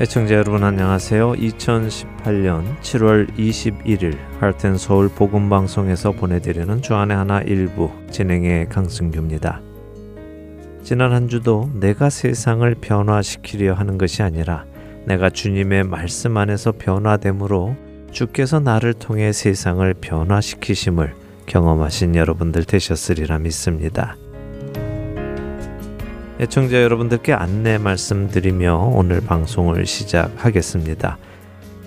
애청자 여러분 안녕하세요. 2018년 7월 21일 할텐 서울 복음 방송에서 보내드리는 주안의 하나 일부 진행의 강승규입니다. 지난 한 주도 내가 세상을 변화시키려 하는 것이 아니라 내가 주님의 말씀 안에서 변화됨으로 주께서 나를 통해 세상을 변화시키심을 경험하신 여러분들 되셨으리라 믿습니다. 애청자 여러분들께 안내 말씀드리며 오늘 방송을 시작하겠습니다.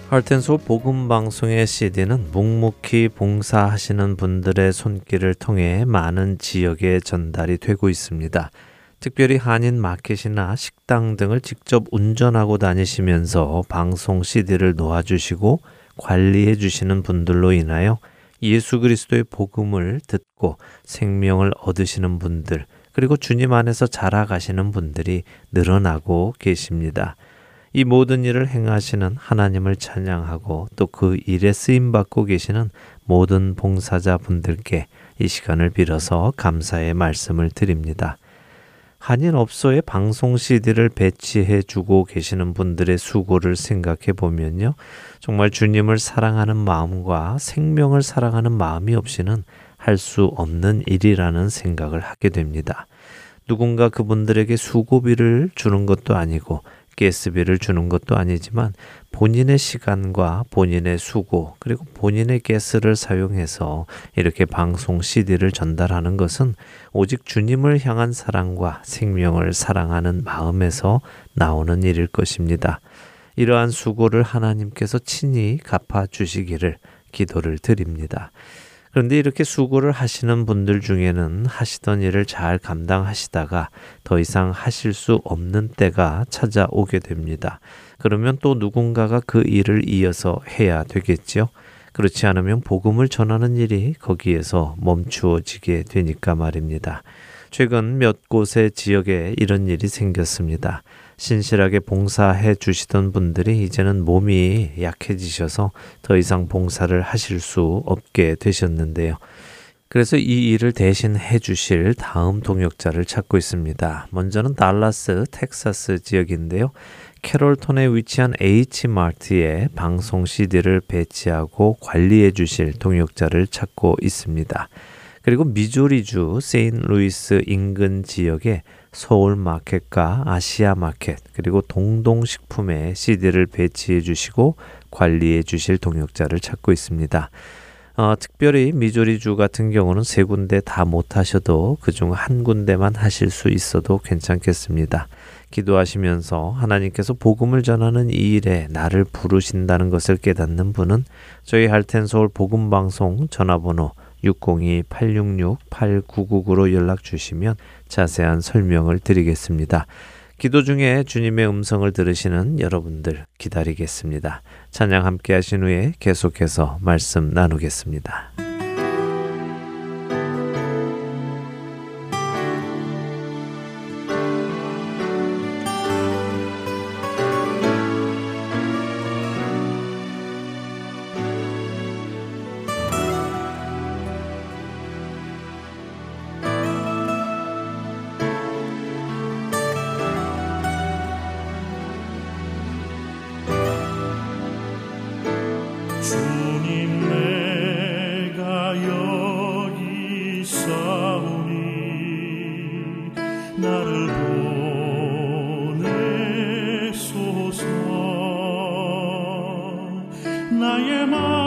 할텐소 복음 방송의 CD는 묵묵히 봉사하시는 분들의 손길을 통해 많은 지역에 전달이 되고 있습니다. 특별히 한인 마켓이나 식당 등을 직접 운전하고 다니시면서 방송 CD를 놓아주시고 관리해 주시는 분들로 인하여 예수 그리스도의 복음을 듣고 생명을 얻으시는 분들, 그리고 주님 안에서 자라가시는 분들이 늘어나고 계십니다. 이 모든 일을 행하시는 하나님을 찬양하고 또 그 일에 쓰임 받고 계시는 모든 봉사자 분들께 이 시간을 빌어서 감사의 말씀을 드립니다. 한인 업소에 방송 CD를 배치해 주고 계시는 분들의 수고를 생각해 보면요. 정말 주님을 사랑하는 마음과 생명을 사랑하는 마음이 없이는 할 수 없는 일이라는 생각을 하게 됩니다. 누군가 그분들에게 수고비를 주는 것도 아니고 가스비를 주는 것도 아니지만 본인의 시간과 본인의 수고 그리고 본인의 가스를 사용해서 이렇게 방송 CD를 전달하는 것은 오직 주님을 향한 사랑과 생명을 사랑하는 마음에서 나오는 일일 것입니다. 이러한 수고를 하나님께서 친히 갚아 주시기를 기도를 드립니다. 그런데 이렇게 수고를 하시는 분들 중에는 하시던 일을 잘 감당하시다가 더 이상 하실 수 없는 때가 찾아오게 됩니다. 그러면 또 누군가가 그 일을 이어서 해야 되겠지요. 그렇지 않으면 복음을 전하는 일이 거기에서 멈추어지게 되니까 말입니다. 최근 몇 곳의 지역에 이런 일이 생겼습니다. 신실하게 봉사해 주시던 분들이 이제는 몸이 약해지셔서 더 이상 봉사를 하실 수 없게 되셨는데요. 그래서 이 일을 대신 해 주실 다음 동역자를 찾고 있습니다. 먼저는 달라스, 텍사스 지역인데요. 캐롤톤에 위치한 H마트에 방송 CD를 배치하고 관리해 주실 동역자를 찾고 있습니다. 그리고 미조리주 세인루이스 인근 지역에 서울 마켓과 아시아 마켓 그리고 동동 식품에 CD를 배치해 주시고 관리해 주실 동역자를 찾고 있습니다. 어, 특별히 미조리주 같은 경우는 세 군데 다 못하셔도 그중 한 군데만 하실 수 있어도 괜찮겠습니다. 기도하시면서 하나님께서 복음을 전하는 이 일에 나를 부르신다는 것을 깨닫는 분은 저희 할텐 서울 복음 방송 전화번호 602-866-8999로 연락 주시면 자세한 설명을 드리겠습니다. 기도 중에 주님의 음성을 들으시는 여러분들 기다리겠습니다. 찬양 함께 하신 후에 계속해서 말씀 나누겠습니다. 나를 보내소서. 나의 마음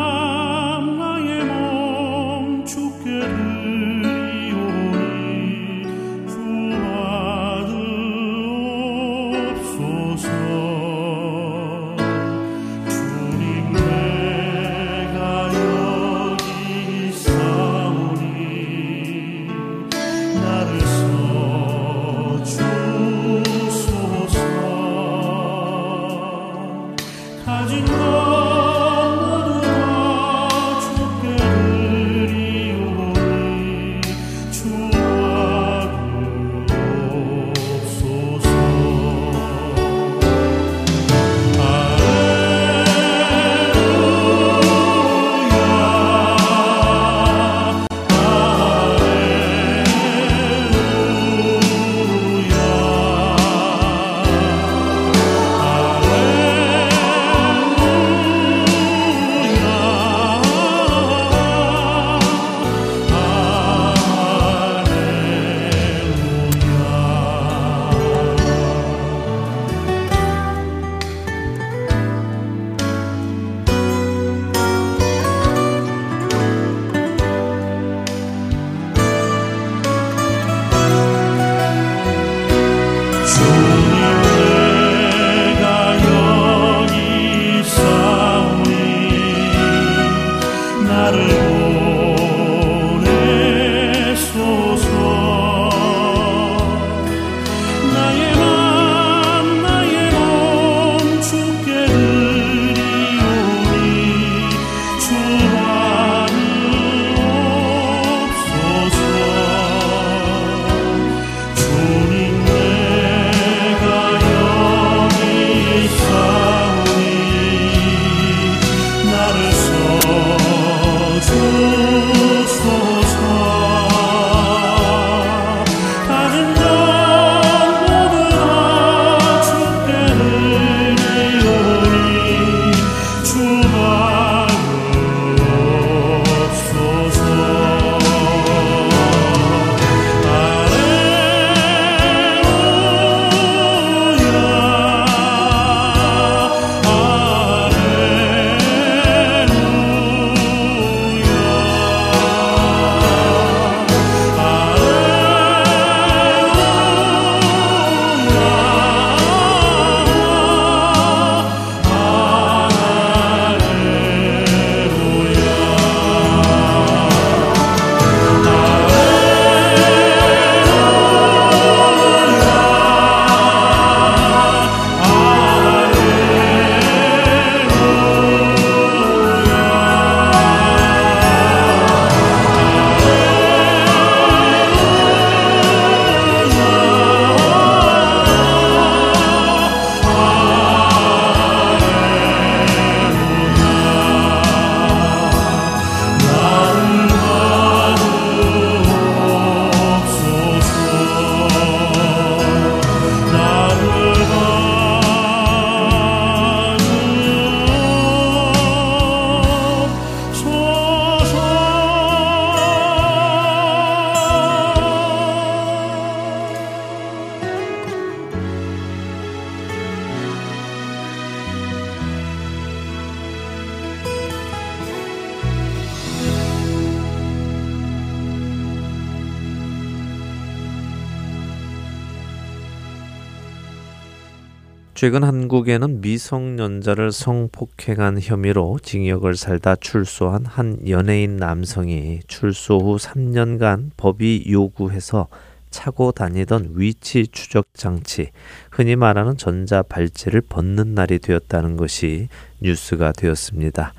최근 한국에는 미성년자를 성폭행한 혐의로 징역을 살다 출소한 한 연예인 남성이 출소 후 3년간 법이 요구해서 차고 다니던 위치 추적 장치, 흔히 말하는 전자 발찌를 벗는 날이 되었다는 것이 뉴스가 되었습니다.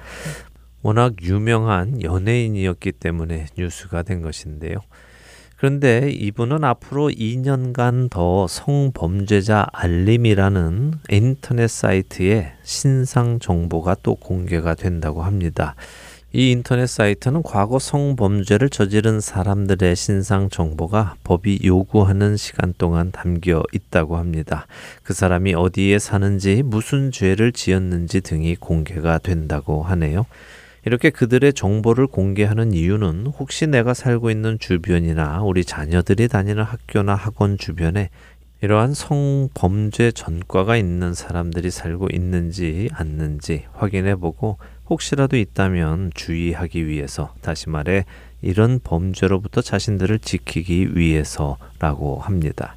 워낙 유명한 연예인이었기 때문에 뉴스가 된 것인데요. 그런데 이분은 앞으로 2년간 더 성범죄자 알림이라는 인터넷 사이트에 신상 정보가 또 공개가 된다고 합니다. 이 인터넷 사이트는 과거 성범죄를 저지른 사람들의 신상 정보가 법이 요구하는 시간 동안 담겨 있다고 합니다. 그 사람이 어디에 사는지, 무슨 죄를 지었는지 등이 공개가 된다고 하네요. 이렇게 그들의 정보를 공개하는 이유는 혹시 내가 살고 있는 주변이나 우리 자녀들이 다니는 학교나 학원 주변에 이러한 성범죄 전과가 있는 사람들이 살고 있는지 않는지 확인해 보고 혹시라도 있다면 주의하기 위해서 다시 말해 이런 범죄로부터 자신들을 지키기 위해서라고 합니다.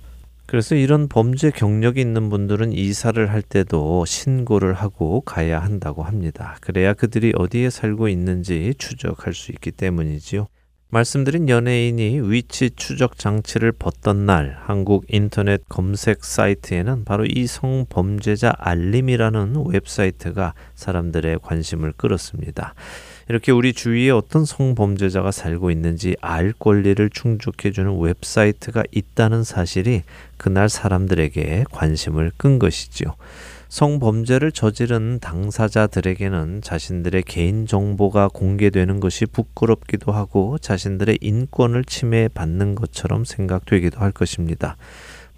그래서 이런 범죄 경력이 있는 분들은 이사를 할 때도 신고를 하고 가야 한다고 합니다. 그래야 그들이 어디에 살고 있는지 추적할 수 있기 때문이지요. 말씀드린 연예인이 위치 추적 장치를 벗던 날 한국 인터넷 검색 사이트에는 바로 이 성범죄자 알림이라는 웹사이트가 사람들의 관심을 끌었습니다. 이렇게 우리 주위에 어떤 성범죄자가 살고 있는지 알 권리를 충족해주는 웹사이트가 있다는 사실이 그날 사람들에게 관심을 끈 것이지요. 성범죄를 저지른 당사자들에게는 자신들의 개인정보가 공개되는 것이 부끄럽기도 하고 자신들의 인권을 침해받는 것처럼 생각되기도 할 것입니다.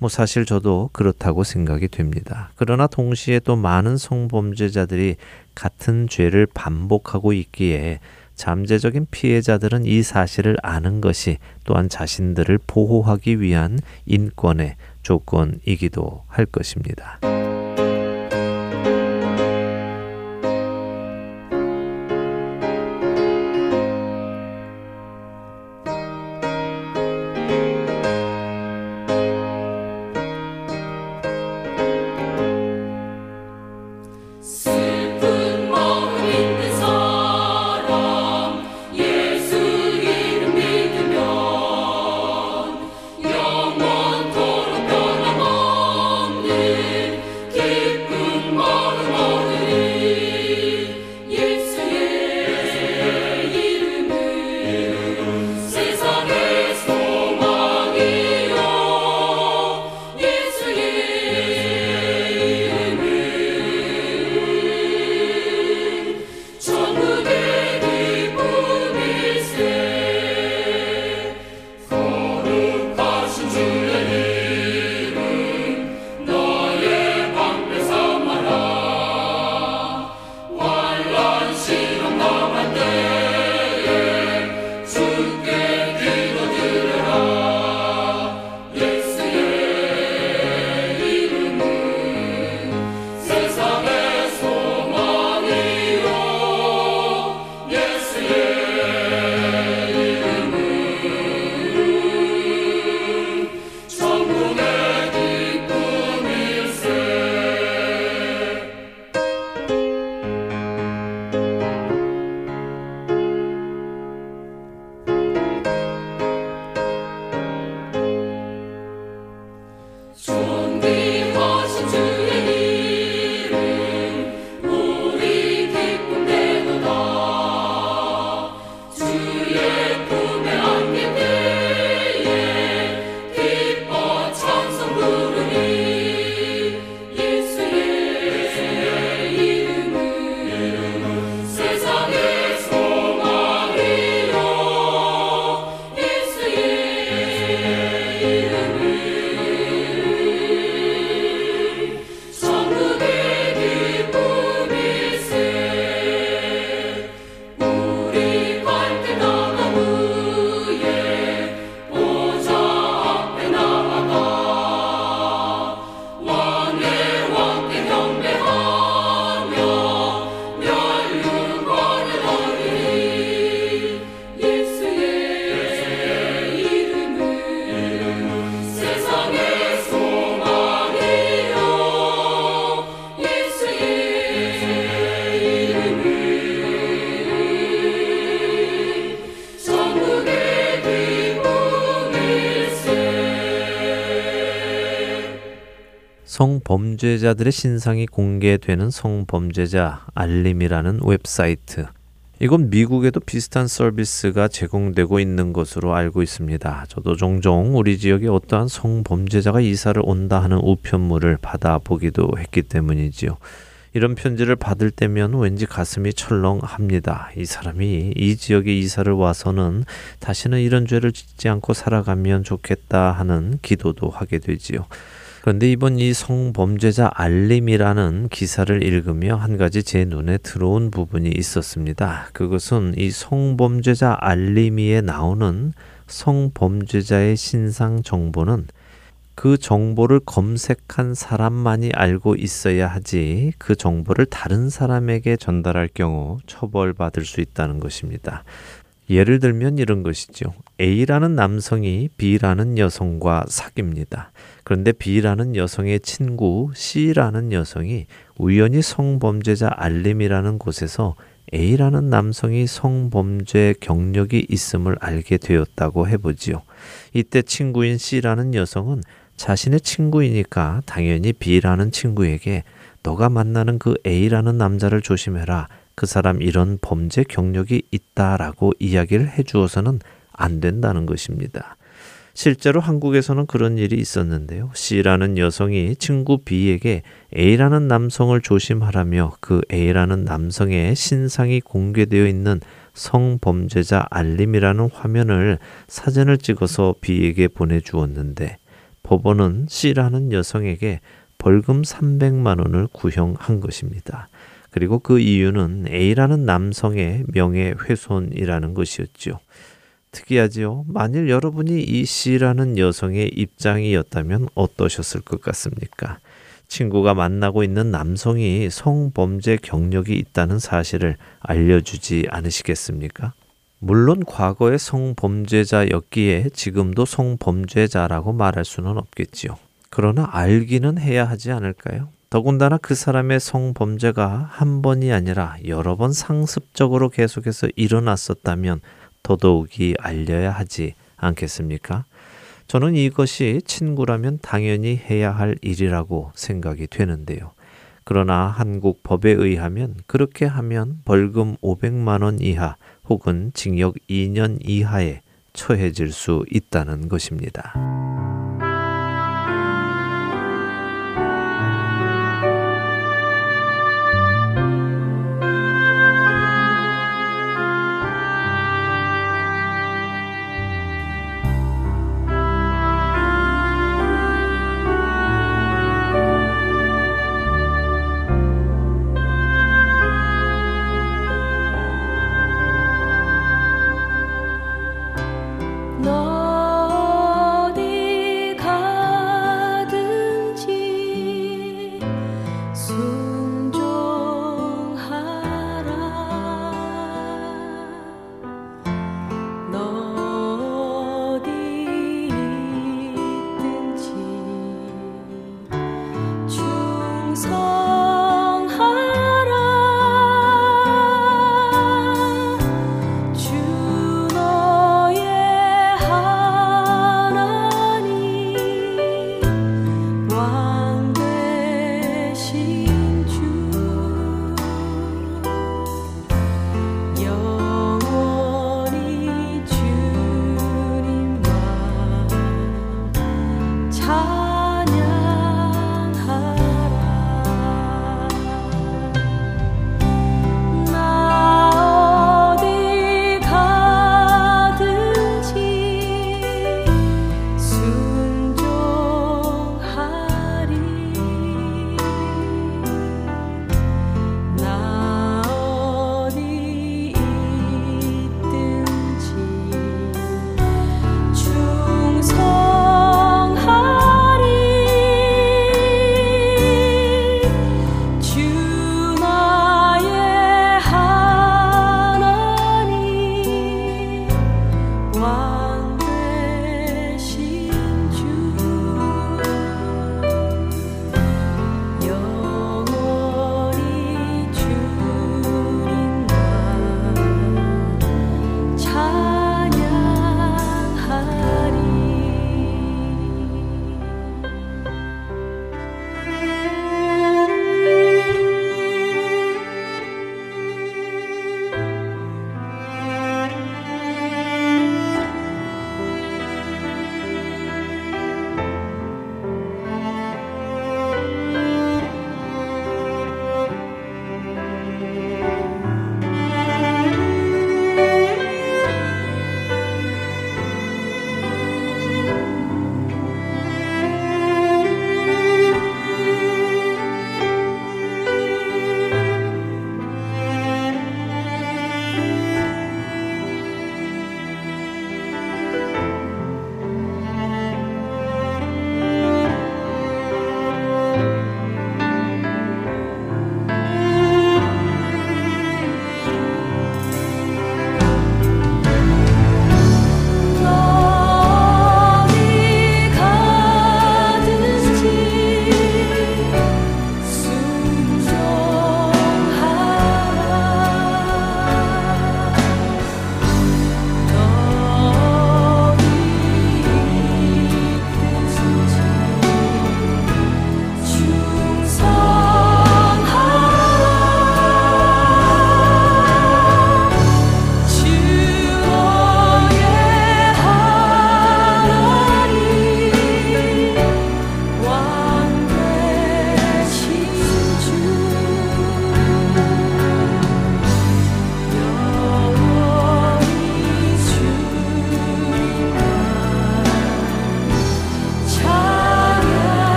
뭐 사실 저도 그렇다고 생각이 됩니다. 그러나 동시에 또 많은 성범죄자들이 같은 죄를 반복하고 있기에 잠재적인 피해자들은 이 사실을 아는 것이 또한 자신들을 보호하기 위한 인권의 조건이기도 할 것입니다. 범죄자들의 신상이 공개되는 성범죄자 알림이라는 웹사이트. 이건 미국에도 비슷한 서비스가 제공되고 있는 것으로 알고 있습니다. 저도 종종 우리 지역에 어떠한 성범죄자가 이사를 온다 하는 우편물을 받아보기도 했기 때문이지요. 이런 편지를 받을 때면 왠지 가슴이 철렁합니다. 이 사람이 이 지역에 이사를 와서는 다시는 이런 죄를 짓지 않고 살아가면 좋겠다 하는 기도도 하게 되지요. 그런데 이번 이 성범죄자 알림이라는 기사를 읽으며 한 가지 제 눈에 들어온 부분이 있었습니다. 그것은 이 성범죄자 알림이에 나오는 성범죄자의 신상 정보는 그 정보를 검색한 사람만이 알고 있어야 하지 그 정보를 다른 사람에게 전달할 경우 처벌받을 수 있다는 것입니다. 예를 들면 이런 것이죠. A라는 남성이 B라는 여성과 사귑니다. 그런데 B라는 여성의 친구 C라는 여성이 우연히 성범죄자 알림이라는 곳에서 A라는 남성이 성범죄 경력이 있음을 알게 되었다고 해보지요. 이때 친구인 C라는 여성은 자신의 친구이니까 당연히 B라는 친구에게 너가 만나는 그 A라는 남자를 조심해라. 그 사람 이런 범죄 경력이 있다라고 이야기를 해 주어서는 안 된다는 것입니다. 실제로 한국에서는 그런 일이 있었는데요. C라는 여성이 친구 B에게 A라는 남성을 조심하라며 그 A라는 남성의 신상이 공개되어 있는 성범죄자 알림이라는 화면을 사진을 찍어서 B에게 보내주었는데 법원은 C라는 여성에게 벌금 300만 원을 구형한 것입니다. 그리고 그 이유는 A라는 남성의 명예 훼손이라는 것이었죠. 특이하지요. 만일 여러분이 이 C라는 여성의 입장이었다면 어떠셨을 것 같습니까? 친구가 만나고 있는 남성이 성범죄 경력이 있다는 사실을 알려주지 않으시겠습니까? 물론 과거의 성범죄자였기에 지금도 성범죄자라고 말할 수는 없겠지요. 그러나 알기는 해야 하지 않을까요? 더군다나 그 사람의 성범죄가 한 번이 아니라 여러 번 상습적으로 계속해서 일어났었다면 더더욱이 알려야 하지 않겠습니까? 저는 이것이 친구라면 당연히 해야 할 일이라고 생각이 되는데요. 그러나 한국 법에 의하면 그렇게 하면 벌금 500만 원 이하 혹은 징역 2년 이하에 처해질 수 있다는 것입니다.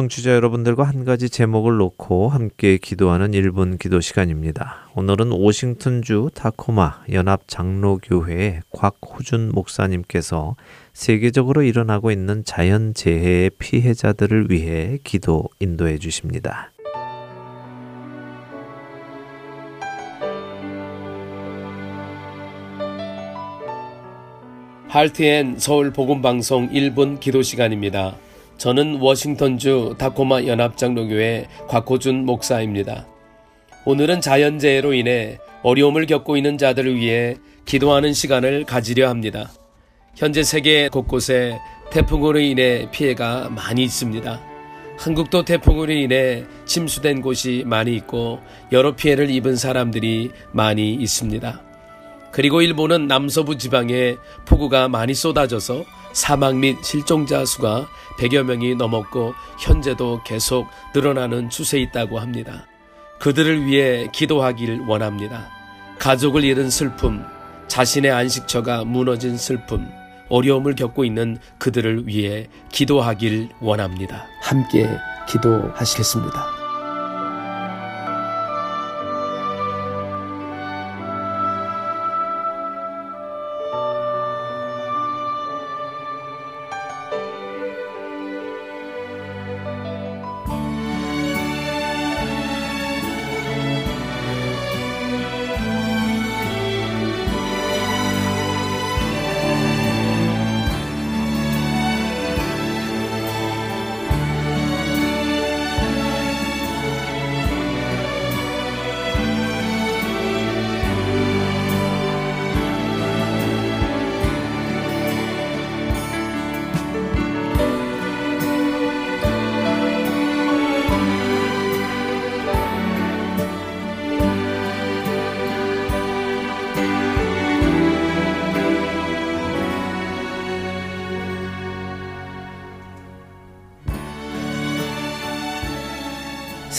청취자 여러분들과 한 가지 제목을 놓고 함께 기도하는 1분 기도 시간입니다. 오늘은 워싱턴주 타코마 연합 장로교회의 곽호준 목사님께서 세계적으로 일어나고 있는 자연 재해의 피해자들을 위해 기도 인도해 주십니다. 할트앤 서울 복음 방송 1분 기도 시간입니다. 저는 워싱턴주 다코마 연합장로교회 곽호준 목사입니다. 오늘은 자연재해로 인해 어려움을 겪고 있는 자들을 위해 기도하는 시간을 가지려 합니다. 현재 세계 곳곳에 태풍으로 인해 피해가 많이 있습니다. 한국도 태풍으로 인해 침수된 곳이 많이 있고 여러 피해를 입은 사람들이 많이 있습니다. 그리고 일본은 남서부 지방에 폭우가 많이 쏟아져서 사망 및 실종자 수가 100여 명이 넘었고 현재도 계속 늘어나는 추세에 있다고 합니다. 그들을 위해 기도하길 원합니다. 가족을 잃은 슬픔, 자신의 안식처가 무너진 슬픔, 어려움을 겪고 있는 그들을 위해 기도하길 원합니다. 함께 기도하시겠습니다.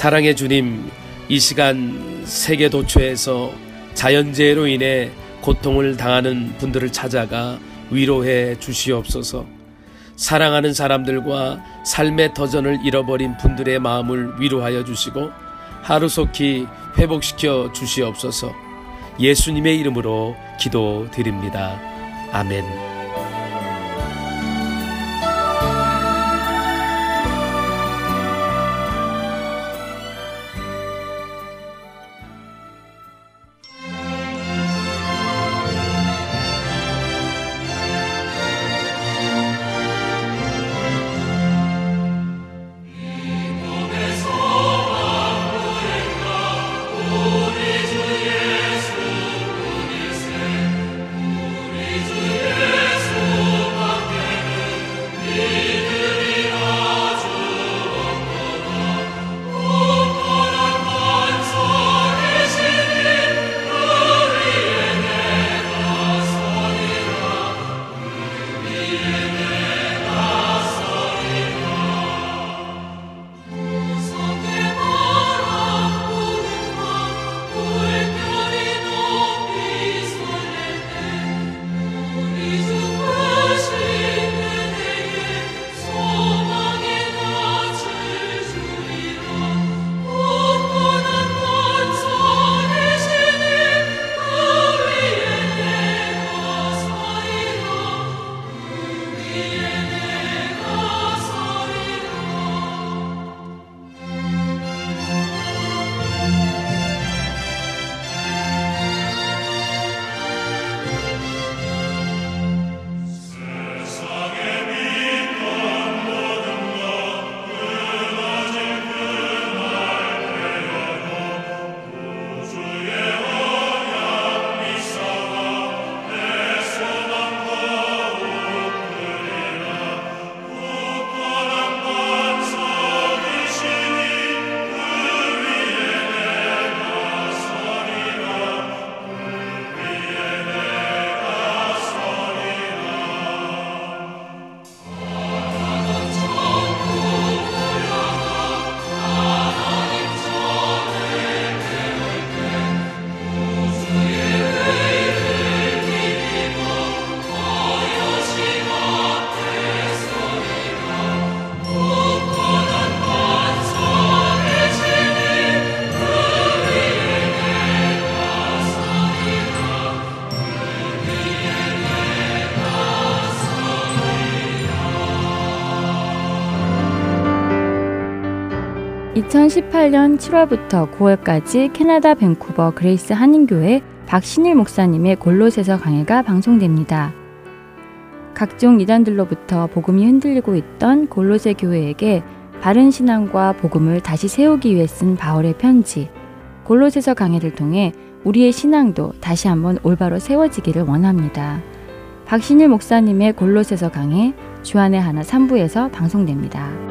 사랑의 주님, 이 시간 세계 도처에서 자연재해로 인해 고통을 당하는 분들을 찾아가 위로해 주시옵소서. 사랑하는 사람들과 삶의 터전을 잃어버린 분들의 마음을 위로하여 주시고 하루속히 회복시켜 주시옵소서. 예수님의 이름으로 기도드립니다. 아멘. 2018년 7월부터 9월까지 캐나다 밴쿠버 그레이스 한인교회 박신일 목사님의 골로새서 강해가 방송됩니다. 각종 이단들로부터 복음이 흔들리고 있던 골로새 교회에게 바른 신앙과 복음을 다시 세우기 위해 쓴 바울의 편지 골로새서 강해를 통해 우리의 신앙도 다시 한번 올바로 세워지기를 원합니다. 박신일 목사님의 골로새서 강해 주안의 하나 3부에서 방송됩니다.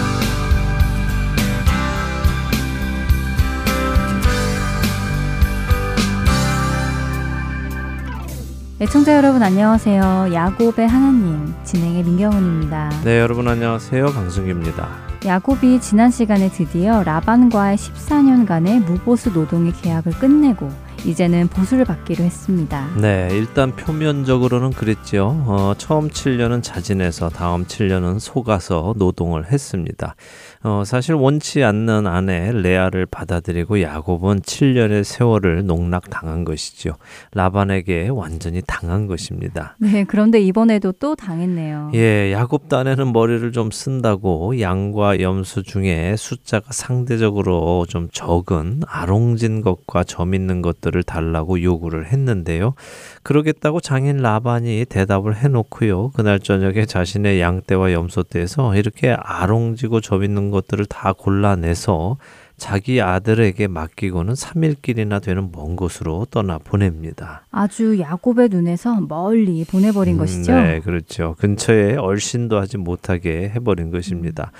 애청자 여러분 안녕하세요. 야곱의 하나님 진행의 민경훈입니다. 네, 여러분 안녕하세요. 강승규입니다. 야곱이 지난 시간에 드디어 라반과의 14년간의 무보수 노동의 계약을 끝내고 이제는 보수를 받기로 했습니다. 네, 일단 표면적으로는 그랬죠. 어, 처음 7년은 자진해서 다음 7년은 속아서 노동을 했습니다. 어, 사실 원치 않는 아내 레아를 받아들이고 야곱은 7년의 세월을 농락당한 것이죠. 라반에게 완전히 당한 것입니다. 네, 그런데 이번에도 또 당했네요. 예, 야곱 딴에는 머리를 좀 쓴다고 양과 염소 중에 숫자가 상대적으로 좀 적은 아롱진 것과 점 있는 것들을 달라고 요구를 했는데요. 그러겠다고 장인 라반이 대답을 해놓고요. 그날 저녁에 자신의 양떼와 염소떼에서 이렇게 아롱지고 점 있는 것들을 다 골라내서 자기 아들에게 맡기고는 3일 길이나 되는 먼 곳으로 떠나 보냅니다. 아주 야곱의 눈에서 멀리 보내버린 음, 것이죠. 네, 그렇죠. 근처에 얼씬도 하지 못하게 해버린 것입니다.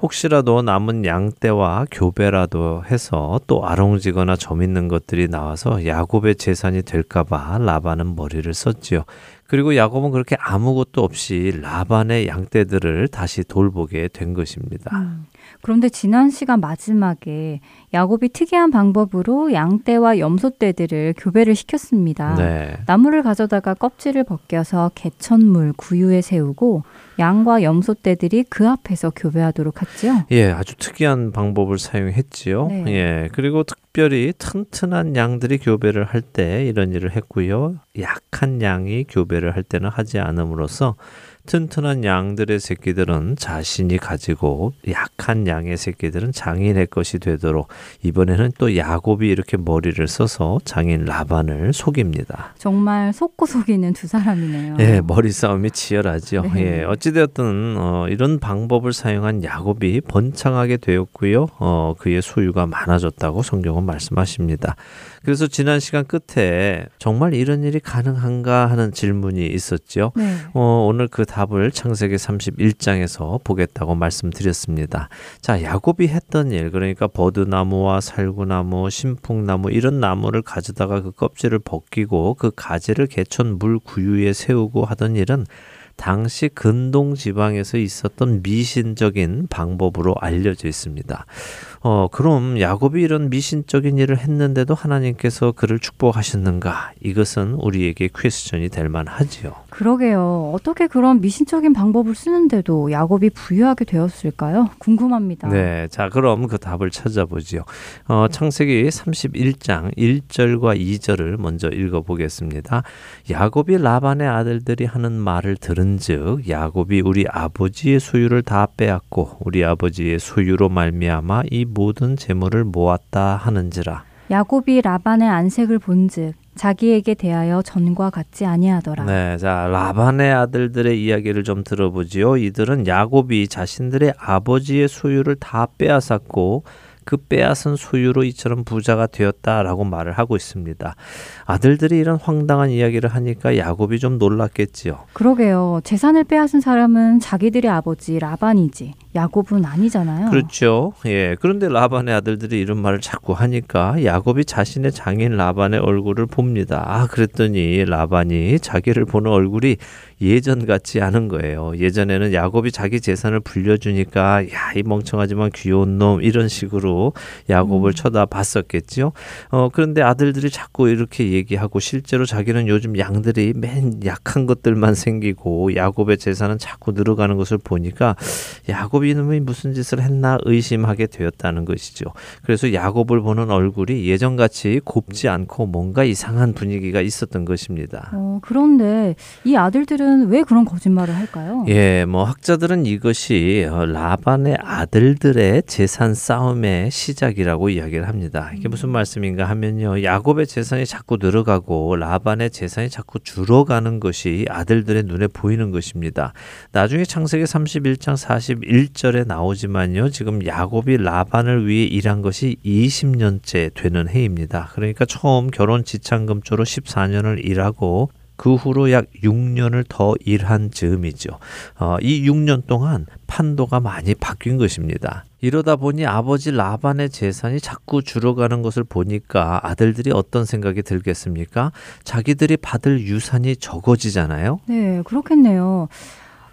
혹시라도 남은 양떼와 교배라도 해서 또 아롱지거나 점 있는 것들이 나와서 야곱의 재산이 될까봐 라반은 머리를 썼지요. 그리고 야곱은 그렇게 아무것도 없이 라반의 양떼들을 다시 돌보게 된 것입니다. 음, 그런데 지난 시간 마지막에 야곱이 특이한 방법으로 양떼와 염소떼들을 교배를 시켰습니다. 네. 나무를 가져다가 껍질을 벗겨서 개천물 구유에 세우고 양과 염소떼들이 그 앞에서 교배하도록 했지요. 예, 아주 특이한 방법을 사용했지요. 네. 예, 그리고 특별히 튼튼한 양들이 교배를 할 때 이런 일을 했고요. 약한 양이 교배를 할 때는 하지 않음으로써 튼튼한 양들의 새끼들은 자신이 가지고 약한 양의 새끼들은 장인의 것이 되도록 이번에는 또 야곱이 이렇게 머리를 써서 장인 라반을 속입니다. 정말 속고 속이는 두 사람이네요. 예, 머리 싸움이 치열하죠. 네. 예, 어찌되었든 어, 이런 방법을 사용한 야곱이 번창하게 되었고요. 어, 그의 소유가 많아졌다고 성경은 말씀하십니다. 그래서 지난 시간 끝에 정말 이런 일이 가능한가 하는 질문이 있었죠. 네. 어, 오늘 그 답을 창세기 31장에서 보겠다고 말씀드렸습니다. 자, 야곱이 했던 일, 그러니까 버드나무와 살구나무, 신풍나무 이런 나무를 가져다가 그 껍질을 벗기고 그 가지를 개천 물 구유에 세우고 하던 일은 당시 근동 지방에서 있었던 미신적인 방법으로 알려져 있습니다. 어, 그럼 야곱이 이런 미신적인 일을 했는데도 하나님께서 그를 축복하셨는가? 이것은 우리에게 퀘스천이 될 만하지요. 그러게요. 어떻게 그런 미신적인 방법을 쓰는데도 야곱이 부유하게 되었을까요? 궁금합니다. 네. 자, 그럼 그 답을 찾아보지요. 어, 창세기 31장 1절과 2절을 먼저 읽어 보겠습니다. 야곱이 라반의 아들들이 하는 말을 들은즉 야곱이 우리 아버지의 소유를 다 빼앗고 우리 아버지의 소유로 말미암아 이 모든 재물을 모았다 하는지라. 야곱이 라반의 안색을 본즉 자기에게 대하여 전과 같지 아니하더라. 네, 자 라반의 아들들의 이야기를 좀 들어보지요. 이들은 야곱이 자신들의 아버지의 소유를 다 빼앗았고 그 빼앗은 소유로 이처럼 부자가 되었다라고 말을 하고 있습니다. 아들들이 이런 황당한 이야기를 하니까 야곱이 좀 놀랐겠지요. 그러게요. 재산을 빼앗은 사람은 자기들의 아버지 라반이지. 야곱은 아니잖아요. 그렇죠. 예. 그런데 라반의 아들들이 이런 말을 자꾸 하니까 야곱이 자신의 장인 라반의 얼굴을 봅니다. 아, 그랬더니 라반이 자기를 보는 얼굴이 예전 같지 않은 거예요. 예전에는 야곱이 자기 재산을 불려주니까 야, 이 멍청하지만 귀여운 놈 이런 식으로 야곱을 음. 쳐다봤었겠죠. 어, 그런데 아들들이 자꾸 이렇게 얘기하고 실제로 자기는 요즘 양들이 맨 약한 것들만 생기고 야곱의 재산은 자꾸 늘어가는 것을 보니까 야곱 이 놈이 무슨 짓을 했나 의심하게 되었다는 것이죠. 그래서 야곱을 보는 얼굴이 예전같이 곱지 않고 뭔가 이상한 분위기가 있었던 것입니다. 어, 그런데 이 아들들은 왜 그런 거짓말을 할까요? 예, 뭐 학자들은 이것이 어, 라반의 아들들의 재산 싸움의 시작이라고 이야기를 합니다. 이게 무슨 음. 말씀인가 하면요. 야곱의 재산이 자꾸 늘어가고 라반의 재산이 자꾸 줄어가는 것이 아들들의 눈에 보이는 것입니다. 나중에 창세기 31장 41 절에 나오지만요. 지금 야곱이 라반을 위해 일한 것이 20년째 되는 해입니다. 그러니까 처음 결혼 지참금조로 14년을 일하고 그 후로 약 6년을 더 일한 즈음이죠. 어, 이 6년 동안 판도가 많이 바뀐 것입니다. 이러다 보니 아버지 라반의 재산이 자꾸 줄어가는 것을 보니까 아들들이 어떤 생각이 들겠습니까? 자기들이 받을 유산이 적어지잖아요. 네, 그렇겠네요.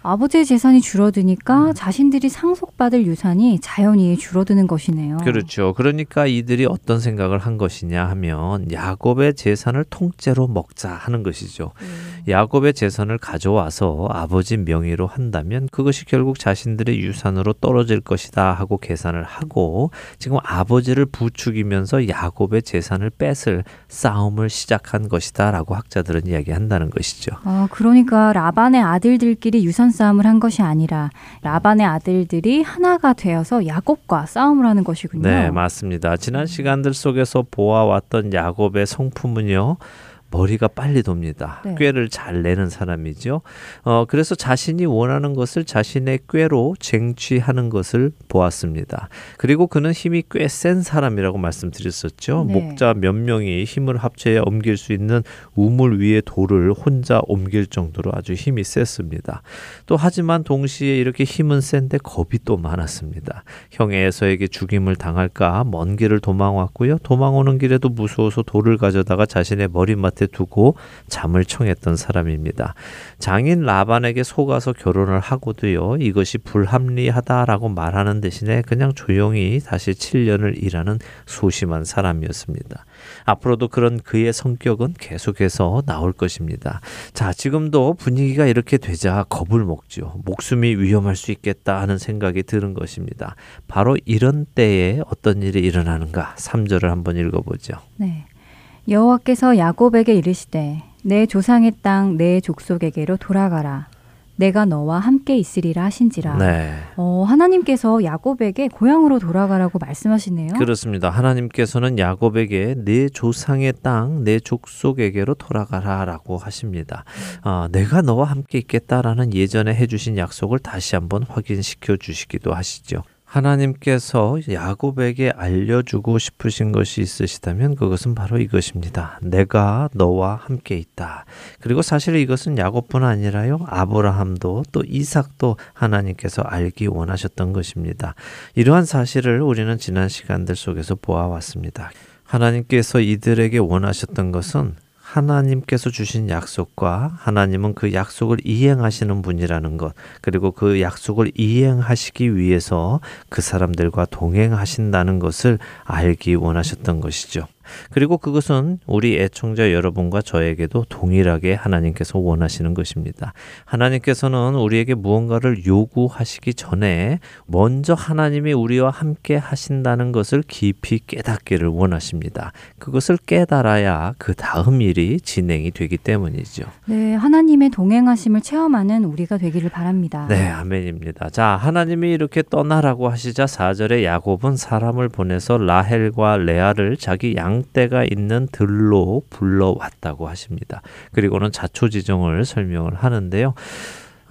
아버지의 재산이 줄어드니까 음. 자신들이 상속받을 유산이 자연히 줄어드는 것이네요. 그렇죠. 그러니까 이들이 어떤 생각을 한 것이냐 하면 야곱의 재산을 통째로 먹자 하는 것이죠. 음. 야곱의 재산을 가져와서 아버지 명의로 한다면 그것이 결국 자신들의 유산으로 떨어질 것이다 하고 계산을 하고 지금 아버지를 부추기면서 야곱의 재산을 뺏을 싸움을 시작한 것이다라고 학자들은 이야기한다는 것이죠. 아, 그러니까 라반의 아들들끼리 유산 싸움을 한 것이 아니라 라반의 아들들이 하나가 되어서 야곱과 싸움을 하는 것이군요. 네, 맞습니다. 지난 시간들 속에서 보아왔던 야곱의 성품은요. 머리가 빨리 돕니다. 네. 꾀를 잘 내는 사람이죠. 어, 그래서 자신이 원하는 것을 자신의 꾀로 쟁취하는 것을 보았습니다. 그리고 그는 힘이 꽤 센 사람이라고 말씀드렸었죠. 네. 목자 몇 명이 힘을 합쳐야 옮길 수 있는 우물 위에 돌을 혼자 옮길 정도로 아주 힘이 셌습니다. 또 하지만 동시에 이렇게 힘은 센데 겁이 또 많았습니다. 형의 에서에게 죽임을 당할까 먼 길을 도망왔고요. 도망오는 길에도 무서워서 돌을 가져다가 자신의 머리맡 곁에 두고 잠을 청했던 사람입니다. 장인 라반에게 속아서 결혼을 하고도요, 이것이 불합리하다라고 말하는 대신에 그냥 조용히 다시 7년을 일하는 소심한 사람이었습니다. 앞으로도 그런 그의 성격은 계속해서 나올 것입니다. 자, 지금도 분위기가 이렇게 되자 겁을 먹죠. 목숨이 위험할 수 있겠다 하는 생각이 드는 것입니다. 바로 이런 때에 어떤 일이 일어나는가? 3절을 한번 읽어보죠. 네. 여호와께서 야곱에게 이르시되 내 조상의 땅 내 족속에게로 돌아가라. 내가 너와 함께 있으리라 하신지라. 네. 어, 하나님께서 야곱에게 고향으로 돌아가라고 말씀하시네요. 그렇습니다. 하나님께서는 야곱에게 내 조상의 땅, 내 족속에게로 돌아가라라고 하십니다. 어, 내가 너와 함께 있겠다라는 예전에 해주신 약속을 다시 한번 확인시켜 주시기도 하시죠. 하나님께서 야곱에게 알려주고 싶으신 것이 있으시다면 그것은 바로 이것입니다. 내가 너와 함께 있다. 그리고 사실 이것은 야곱뿐 아니라요. 아브라함도 또 이삭도 하나님께서 알기 원하셨던 것입니다. 이러한 사실을 우리는 지난 시간들 속에서 보아왔습니다. 하나님께서 이들에게 원하셨던 것은 하나님께서 주신 약속과 하나님은 그 약속을 이행하시는 분이라는 것, 그리고 그 약속을 이행하시기 위해서 그 사람들과 동행하신다는 것을 알기 원하셨던 것이죠. 그리고 그것은 우리 애청자 여러분과 저에게도 동일하게 하나님께서 원하시는 것입니다. 하나님께서는 우리에게 무언가를 요구하시기 전에 먼저 하나님이 우리와 함께 하신다는 것을 깊이 깨닫기를 원하십니다. 그것을 깨달아야 그 다음 일이 진행이 되기 때문이죠. 네, 하나님의 동행하심을 체험하는 우리가 되기를 바랍니다. 네, 아멘입니다. 자, 하나님이 이렇게 떠나라고 하시자 4절에 야곱은 사람을 보내서 라헬과 레아를 자기 양 양떼가 있는 들로 불러왔다고 하십니다. 그리고는 자초지종을 설명을 하는데요.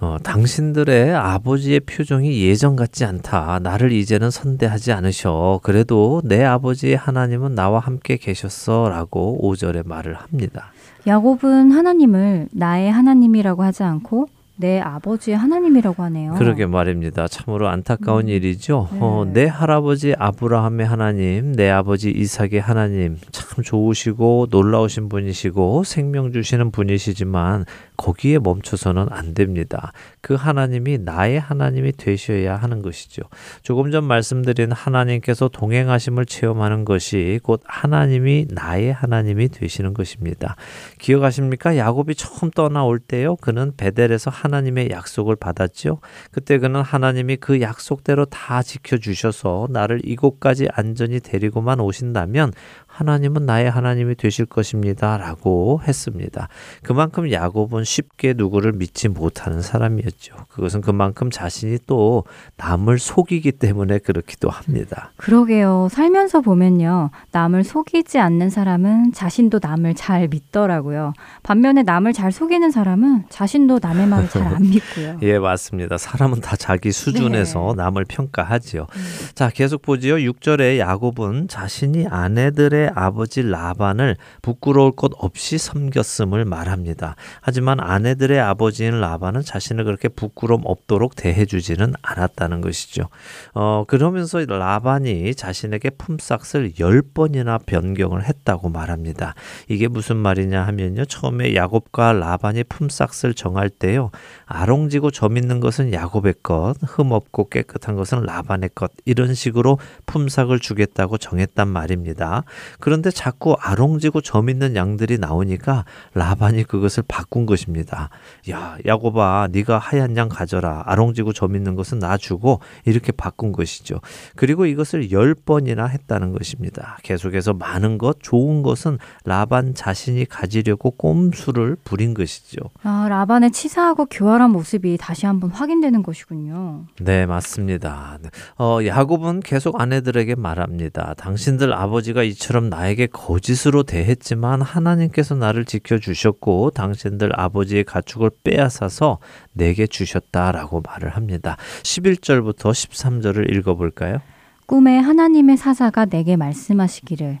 어, 당신들의 아버지의 표정이 예전 같지 않다. 나를 이제는 선대하지 않으셔. 그래도 내 아버지의 하나님은 나와 함께 계셨어. 라고 5절에 말을 합니다. 야곱은 하나님을 나의 하나님이라고 하지 않고 내 아버지의 하나님이라고 하네요. 그러게 말입니다. 참으로 안타까운 음. 일이죠. 네. 어, 내 할아버지 아브라함의 하나님, 내 아버지 이삭의 하나님, 참 좋으시고 놀라우신 분이시고 생명 주시는 분이시지만 거기에 멈춰서는 안 됩니다. 그 하나님이 나의 하나님이 되셔야 하는 것이죠. 조금 전 말씀드린 하나님께서 동행하심을 체험하는 것이 곧 하나님이 나의 하나님이 되시는 것입니다. 기억하십니까? 야곱이 처음 떠나올 때요. 그는 베델에서 하나님의 약속을 받았죠. 그때 그는 하나님이 그 약속대로 다 지켜 주셔서 나를 이곳까지 안전히 데리고만 오신다면 하나님은 나의 하나님이 되실 것입니다. 라고 했습니다. 그만큼 야곱은 쉽게 누구를 믿지 못하는 사람이었죠. 그것은 그만큼 자신이 또 남을 속이기 때문에 그렇기도 합니다. 그러게요. 살면서 보면요. 남을 속이지 않는 사람은 자신도 남을 잘 믿더라고요. 반면에 남을 잘 속이는 사람은 자신도 남의 말을 잘 안 믿고요. 예, 맞습니다. 사람은 다 자기 수준에서 네. 남을 평가하지요. 음. 자, 계속 보지요. 6절에 야곱은 자신이 아내들의 아버지 라반을 부끄러울 것 없이 섬겼음을 말합니다. 하지만 아내들의 아버지인 라반은 자신을 그렇게 부끄럼 없도록 대해주지는 않았다는 것이죠. 어, 그러면서 라반이 자신에게 품삯을 열 번이나 변경을 했다고 말합니다. 이게 무슨 말이냐 하면요. 처음에 야곱과 라반이 품삯을 정할 때요. 아롱지고 점 있는 것은 야곱의 것, 흠 없고 깨끗한 것은 라반의 것 이런 식으로 품삯을 주겠다고 정했단 말입니다. 그런데 자꾸 아롱지고 점 있는 양들이 나오니까 라반이 그것을 바꾼 것입니다. 야, 야곱아, 네가 하얀 양 가져라. 아롱지고 점 있는 것은 나 주고 이렇게 바꾼 것이죠. 그리고 이것을 열 번이나 했다는 것입니다. 계속해서 많은 것, 좋은 것은 라반 자신이 가지려고 꼼수를 부린 것이죠. 아, 라반의 치사하고 교활한 모습이 다시 한번 확인되는 것이군요. 네, 맞습니다. 어, 야곱은 계속 아내들에게 말합니다. 당신들 아버지가 이처럼 나에게 거짓으로 대했지만 하나님께서 나를 지켜주셨고 당신들 아버지의 가축을 빼앗아서 내게 주셨다라고 말을 합니다. 11절부터 13절을 읽어볼까요? 꿈에 하나님의 사사가 내게 말씀하시기를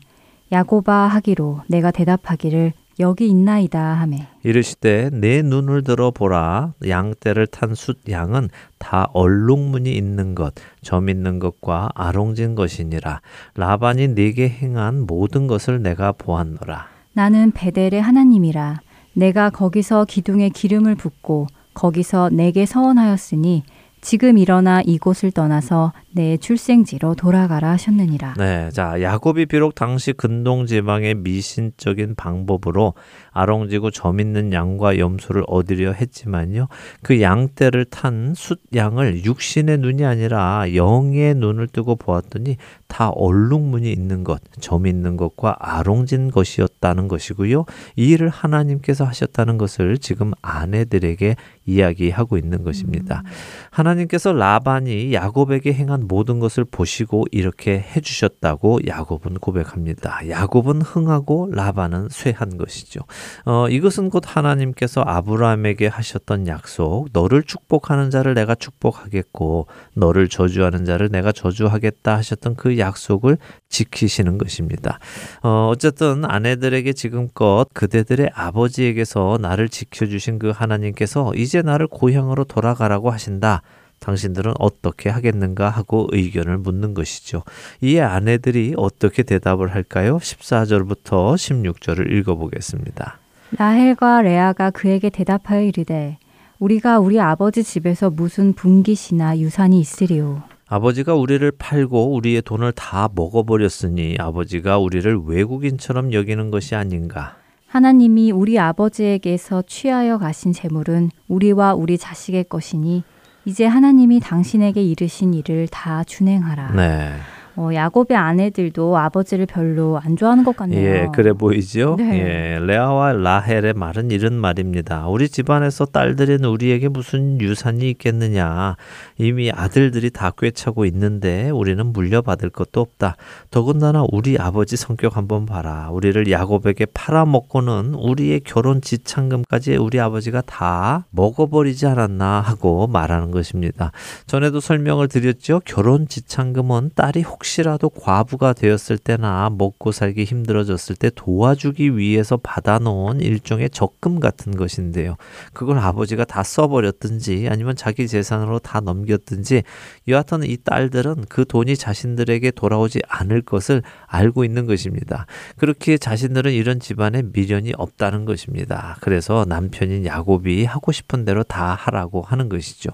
야고바 하기로 내가 대답하기를 여기 있나이다 하매 이르시되 내 눈을 들어 보라 양떼를 탄 숫 양은 다 얼룩무늬 있는 것, 점 있는 것과 아롱진 것이니라. 라반이 네게 행한 모든 것을 내가 보았노라. 나는 베델의 하나님이라 내가 거기서 기둥에 기름을 붓고 거기서 내게 서원하였으니 지금 일어나 이곳을 떠나서 내 출생지로 돌아가라 하셨느니라. 네, 자 야곱이 비록 당시 근동 지방의 미신적인 방법으로 아롱지고 점 있는 양과 염소를 얻으려 했지만요, 그 양떼를 탄 숫 양을 육신의 눈이 아니라 영의 눈을 뜨고 보았더니 다 얼룩무늬 있는 것, 점 있는 것과 아롱진 것이었다는 것이고요. 이 일을 하나님께서 하셨다는 것을 지금 아내들에게 이야기하고 있는 것입니다. 하나님께서 라반이 야곱에게 행한 모든 것을 보시고 이렇게 해 주셨다고 야곱은 고백합니다. 야곱은 흥하고 라반은 쇠한 것이죠. 어, 이것은 곧 하나님께서 아브라함에게 하셨던 약속, 너를 축복하는 자를 내가 축복하겠고, 너를 저주하는 자를 내가 저주하겠다 하셨던 그 약속을 지키시는 것입니다. 어, 어쨌든 아내들에게 지금껏 그대들의 아버지에게서 나를 지켜주신 그 하나님께서 이제 나를 고향으로 돌아가라고 하신다. 당신들은 어떻게 하겠는가 하고 의견을 묻는 것이죠. 이에 아내들이 어떻게 대답을 할까요? 14절부터 16절을 읽어보겠습니다. 라헬과 레아가 그에게 대답하여 이르되 우리가 우리 아버지 집에서 무슨 분깃이나 유산이 있으리오. 아버지가 우리를 팔고 우리의 돈을 다 먹어버렸으니 아버지가 우리를 외국인처럼 여기는 것이 아닌가. 하나님이 우리 아버지에게서 취하여 가신 재물은 우리와 우리 자식의 것이니 이제 하나님이 당신에게 이르신 일을 다 준행하라. 네. 어, 야곱의 아내들도 아버지를 별로 안 좋아하는 것 같네요. 예, 그래 보이죠? 네. 예, 레아와 라헬의 말은 이런 말입니다. 우리 집안에서 딸들인 우리에게 무슨 유산이 있겠느냐? 이미 아들들이 다 꿰차고 있는데 우리는 물려받을 것도 없다. 더군다나 우리 아버지 성격 한번 봐라. 우리를 야곱에게 팔아먹고는 우리의 결혼 지참금까지 우리 아버지가 다 먹어버리지 않았나 하고 말하는 것입니다. 전에도 설명을 드렸죠. 결혼 지참금은 딸이 혹시 혹시라도 과부가 되었을 때나 먹고 살기 힘들어졌을 때 도와주기 위해서 받아놓은 일종의 적금 같은 것인데요. 그걸 아버지가 다 써버렸든지 아니면 자기 재산으로 다 넘겼든지 여하튼 이 딸들은 그 돈이 자신들에게 돌아오지 않을 것을 알고 있는 것입니다. 그렇게 자신들은 이런 집안에 미련이 없다는 것입니다. 그래서 남편인 야곱이 하고 싶은 대로 다 하라고 하는 것이죠.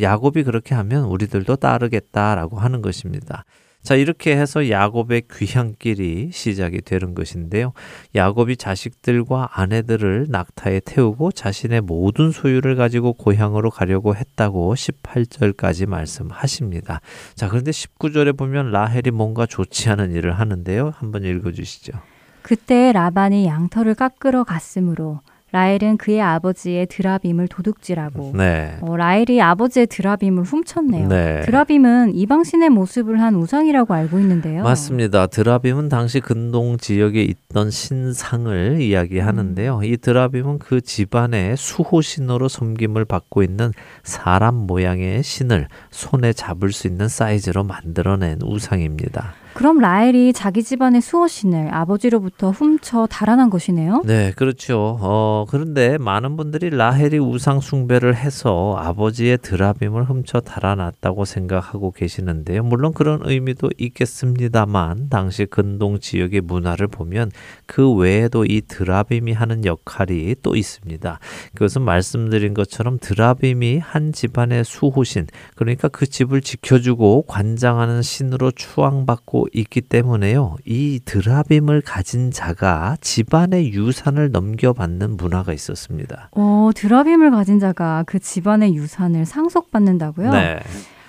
야곱이 그렇게 하면 우리들도 따르겠다라고 하는 것입니다. 자, 이렇게 해서 야곱의 귀향길이 시작이 되는 것인데요. 야곱이 자식들과 아내들을 낙타에 태우고 자신의 모든 소유를 가지고 고향으로 가려고 했다고 18절까지 말씀하십니다. 자, 그런데 19절에 보면 라헬이 뭔가 좋지 않은 일을 하는데요. 한번 읽어 주시죠. 그때 라반이 양털을 깎으러 갔으므로 라헬은 그의 아버지의 드라빔을 도둑질하고 네. 어, 라헬이 아버지의 드라빔을 훔쳤네요. 네. 드라빔은 이방신의 모습을 한 우상이라고 알고 있는데요. 맞습니다. 드라빔은 당시 근동 지역에 있던 신상을 이야기하는데요. 음. 이 드라빔은 그 집안의 수호신으로 섬김을 받고 있는 사람 모양의 신을 손에 잡을 수 있는 사이즈로 만들어낸 우상입니다. 그럼 라헬이 자기 집안의 수호신을 아버지로부터 훔쳐 달아난 것이네요. 네, 그렇죠. 어, 그런데 많은 분들이 라헬이 우상 숭배를 해서 아버지의 드라빔을 훔쳐 달아났다고 생각하고 계시는데요. 물론 그런 의미도 있겠습니다만, 당시 근동 지역의 문화를 보면 그 외에도 이 드라빔이 하는 역할이 또 있습니다. 그것은 말씀드린 것처럼 드라빔이 한 집안의 수호신, 그러니까 그 집을 지켜주고 관장하는 신으로 추앙받고 있기 때문에요. 이 드라빔을 가진 자가 집안의 유산을 넘겨받는 문화가 있었습니다. 어, 드라빔을 가진 자가 그 집안의 유산을 상속받는다고요? 네,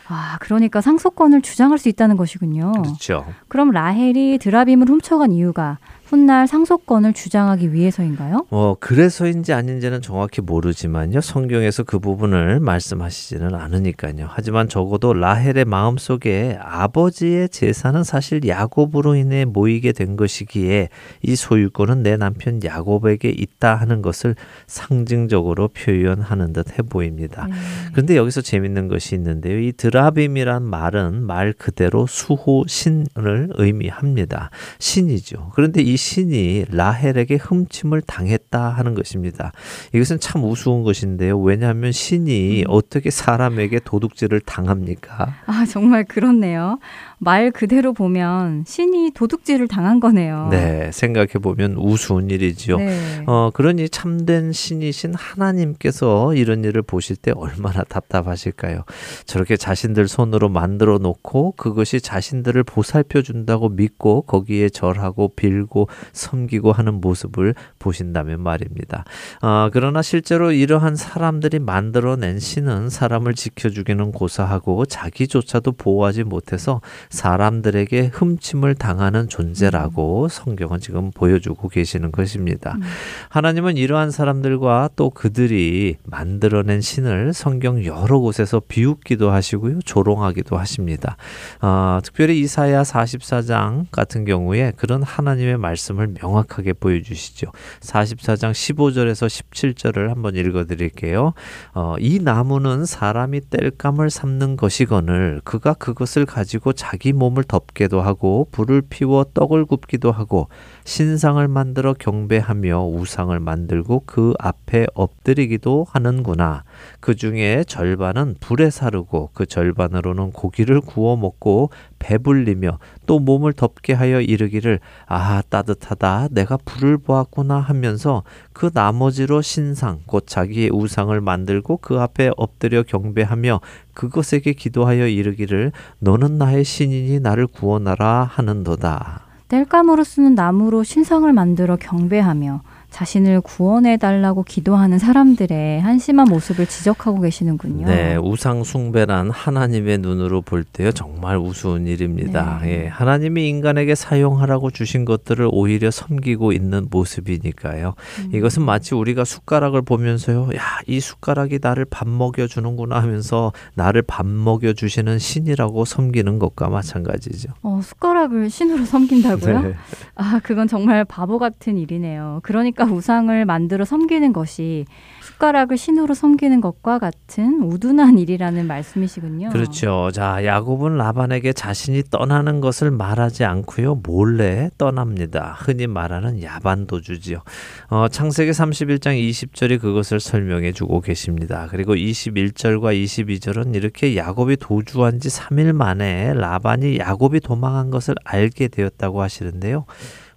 아, 그러니까 상속권을 주장할 수 있다는 것이군요. 그렇죠. 그럼 라헬이 드라빔을 훔쳐간 이유가 훗날 상속권을 주장하기 위해서인가요? 어, 그래서인지 아닌지는 정확히 모르지만요. 성경에서 그 부분을 말씀하시지는 않으니까요. 하지만 적어도 라헬의 마음속에 아버지의 재산은 사실 야곱으로 인해 모이게 된 것이기에 이 소유권은 내 남편 야곱에게 있다 하는 것을 상징적으로 표현하는 듯해 보입니다. 네. 그런데 여기서 재밌는 것이 있는데요. 이 드라빔이란 말은 말 그대로 수호 신을 의미합니다. 신이죠. 그런데 이 신이 라헬에게 흠침을 당했다 하는 것입니다. 이것은 참 우스운 것인데요. 왜냐하면 신이 어떻게 사람에게 도둑질을 당합니까? 아, 정말 그렇네요. 말 그대로 보면 신이 도둑질을 당한 거네요. 네, 생각해 보면 우스운 일이지요. 네. 어, 그러니 참된 신이신 하나님께서 이런 일을 보실 때 얼마나 답답하실까요? 저렇게 자신들 손으로 만들어 놓고 그것이 자신들을 보살펴 준다고 믿고 거기에 절하고 빌고 섬기고 하는 모습을 보신다면 말입니다. 아, 그러나 실제로 이러한 사람들이 만들어낸 신은 사람을 지켜주기는 고사하고 자기조차도 보호하지 못해서 사람들에게 흠침을 당하는 존재라고 성경은 지금 보여주고 계시는 것입니다. 음. 하나님은 이러한 사람들과 또 그들이 만들어낸 신을 성경 여러 곳에서 비웃기도 하시고요, 조롱하기도 하십니다. 아, 특별히 이사야 44장 같은 경우에 그런 하나님의 말씀을 명확하게 보여주시죠. 44장 15절에서 17절을 한번 읽어드릴게요. 어, 이 나무는 사람이 땔감을 삼는 것이거늘 그가 그것을 가지고 자기 몸을 덮게도 하고 불을 피워 떡을 굽기도 하고 신상을 만들어 경배하며 우상을 만들고 그 앞에 엎드리기도 하는구나. 그 중에 절반은 불에 사르고 그 절반으로는 고기를 구워 먹고 배불리며 또 몸을 덮게 하여 이르기를 아 따뜻하다. 내가 불을 보았구나. 하면서 그 나머지로 신상 곧 자기의 우상을 만들고 그 앞에 엎드려 경배하며 그것에게 기도하여 이르기를 너는 나의 신이니 나를 구원하라. 하는도다. 땔감으로 쓰는 나무로 신상을 만들어 경배하며 자신을 구원해 달라고 기도하는 사람들의 한심한 모습을 지적하고 계시는군요. 네, 우상 숭배란 하나님의 눈으로 볼 때요 정말 우스운 일입니다. 네. 예, 하나님이 인간에게 사용하라고 주신 것들을 오히려 섬기고 있는 모습이니까요. 음. 이것은 마치 우리가 숟가락을 보면서요, 야, 이 숟가락이 나를 밥 먹여 주는구나 하면서 나를 밥 먹여 주시는 신이라고 섬기는 것과 마찬가지죠. 어, 숟가락을 신으로 섬긴다고요? 네. 아, 그건 정말 바보 같은 일이네요. 그러니까 우상을 만들어 섬기는 것이 숟가락을 신으로 섬기는 것과 같은 우둔한 일이라는 말씀이시군요. 그렇죠. 자, 야곱은 라반에게 자신이 떠나는 것을 말하지 않고요. 몰래 떠납니다. 흔히 말하는 야반도주지요. 어, 창세기 31장 20절이 그것을 설명해 주고 계십니다. 그리고 21절과 22절은 이렇게 야곱이 도주한 지 3일 만에 라반이 야곱이 도망한 것을 알게 되었다고 하시는데요.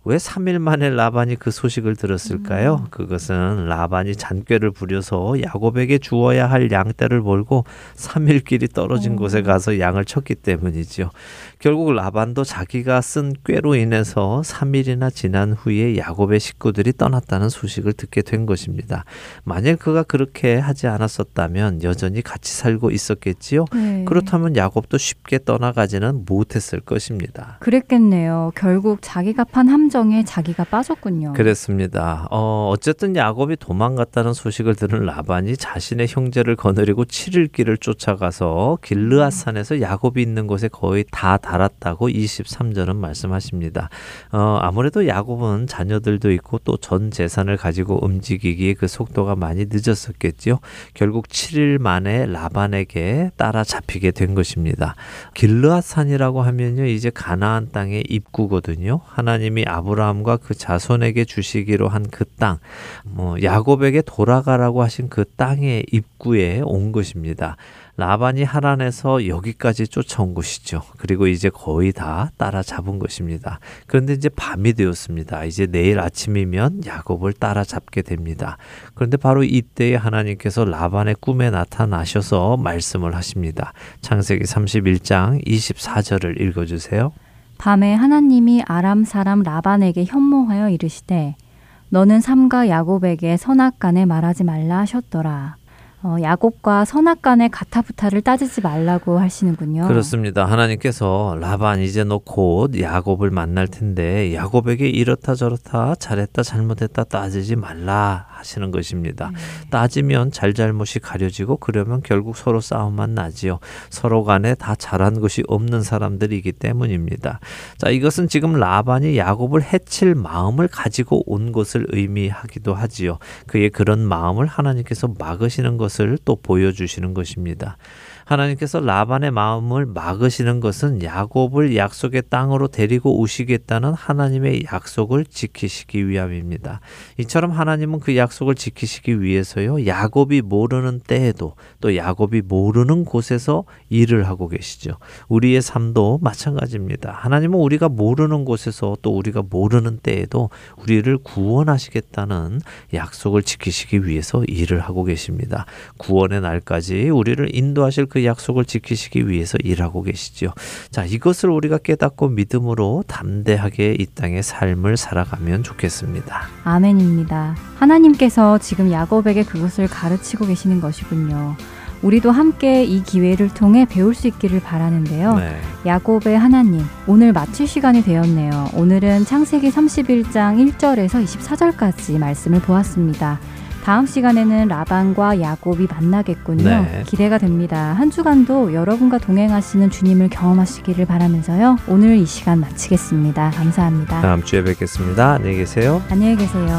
왜 3일 만에 라반이 그 소식을 들었을까요? 음. 그것은 라반이 잔꾀를 부려서 야곱에게 주어야 할 양떼를 몰고 3일 길이 떨어진 오. 곳에 가서 양을 쳤기 때문이지요. 결국 라반도 자기가 쓴 꾀로 인해서 3일이나 지난 후에 야곱의 식구들이 떠났다는 소식을 듣게 된 것입니다. 만일 그가 그렇게 하지 않았었다면 여전히 같이 살고 있었겠지요. 네. 그렇다면 야곱도 쉽게 떠나가지는 못했을 것입니다. 그랬겠네요. 결국 자기가 판 함정 에 자기가 빠졌군요. 그랬습니다. 어, 어쨌든 야곱이 도망갔다는 소식을 들은 라반이 자신의 형제를 거느리고 7일 길을 쫓아가서 길르앗 산에서 야곱이 있는 곳에 거의 다 달았다고 23절은 말씀하십니다. 어, 아무래도 야곱은 자녀들도 있고 또 전 재산을 가지고 움직이기에 그 속도가 많이 늦었었겠지요. 결국 7일 만에 라반에게 따라잡히게 된 것입니다. 길르앗 산이라고 하면요. 이제 가나안 땅의 입구거든요. 하나님이 아 브라함과 그 자손에게 주시기로 한 그 땅, 뭐 야곱에게 돌아가라고 하신 그 땅의 입구에 온 것입니다. 라반이 하란에서 여기까지 쫓아온 것이죠. 그리고 이제 거의 다 따라잡은 것입니다. 그런데 이제 밤이 되었습니다. 이제 내일 아침이면 야곱을 따라잡게 됩니다. 그런데 바로 이때에 하나님께서 라반의 꿈에 나타나셔서 말씀을 하십니다. 창세기 31장 24절을 읽어주세요. 밤에 하나님이 아람 사람 라반에게 현모하여 이르시되 너는 삼가 야곱에게 선악간에 말하지 말라 하셨더라. 어, 야곱과 선악 간의 가타부타를 따지지 말라고 하시는군요. 그렇습니다. 하나님께서 라반 이제 너 곧 야곱을 만날 텐데 야곱에게 이렇다 저렇다 잘했다 잘못했다 따지지 말라 하시는 것입니다. 네. 따지면 잘잘못이 가려지고 그러면 결국 서로 싸움만 나지요. 서로 간에 다 잘한 것이 없는 사람들이기 때문입니다. 자, 이것은 지금 라반이 야곱을 해칠 마음을 가지고 온 것을 의미하기도 하지요. 그의 그런 마음을 하나님께서 막으시는 것을 또 보여주시는 것입니다. 하나님께서 라반의 마음을 막으시는 것은 야곱을 약속의 땅으로 데리고 오시겠다는 하나님의 약속을 지키시기 위함입니다. 이처럼 하나님은 그 약속을 지키시기 위해서요. 야곱이 모르는 때에도 또 야곱이 모르는 곳에서 일을 하고 계시죠. 우리의 삶도 마찬가지입니다. 하나님은 우리가 모르는 곳에서 또 우리가 모르는 때에도 우리를 구원하시겠다는 약속을 지키시기 위해서 일을 하고 계십니다. 구원의 날까지 우리를 인도하실 그그 약속을 지키시기 위해서 일하고 계시죠. 자, 이것을 우리가 깨닫고 믿음으로 담대하게 이 땅의 삶을 살아가면 좋겠습니다. 아멘입니다. 하나님께서 지금 야곱에게 그것을 가르치고 계시는 것이군요. 우리도 함께 이 기회를 통해 배울 수 있기를 바라는데요. 네. 야곱의 하나님, 오늘 마칠 시간이 되었네요. 오늘은 창세기 31장 1절에서 24절까지 말씀을 보았습니다. 다음 시간에는 라반과 야곱이 만나겠군요. 네. 기대가 됩니다. 한 주간도 여러분과 동행하시는 주님을 경험하시기를 바라면서요. 오늘 이 시간 마치겠습니다. 감사합니다. 다음 주에 뵙겠습니다. 안녕히 계세요. 안녕히 계세요.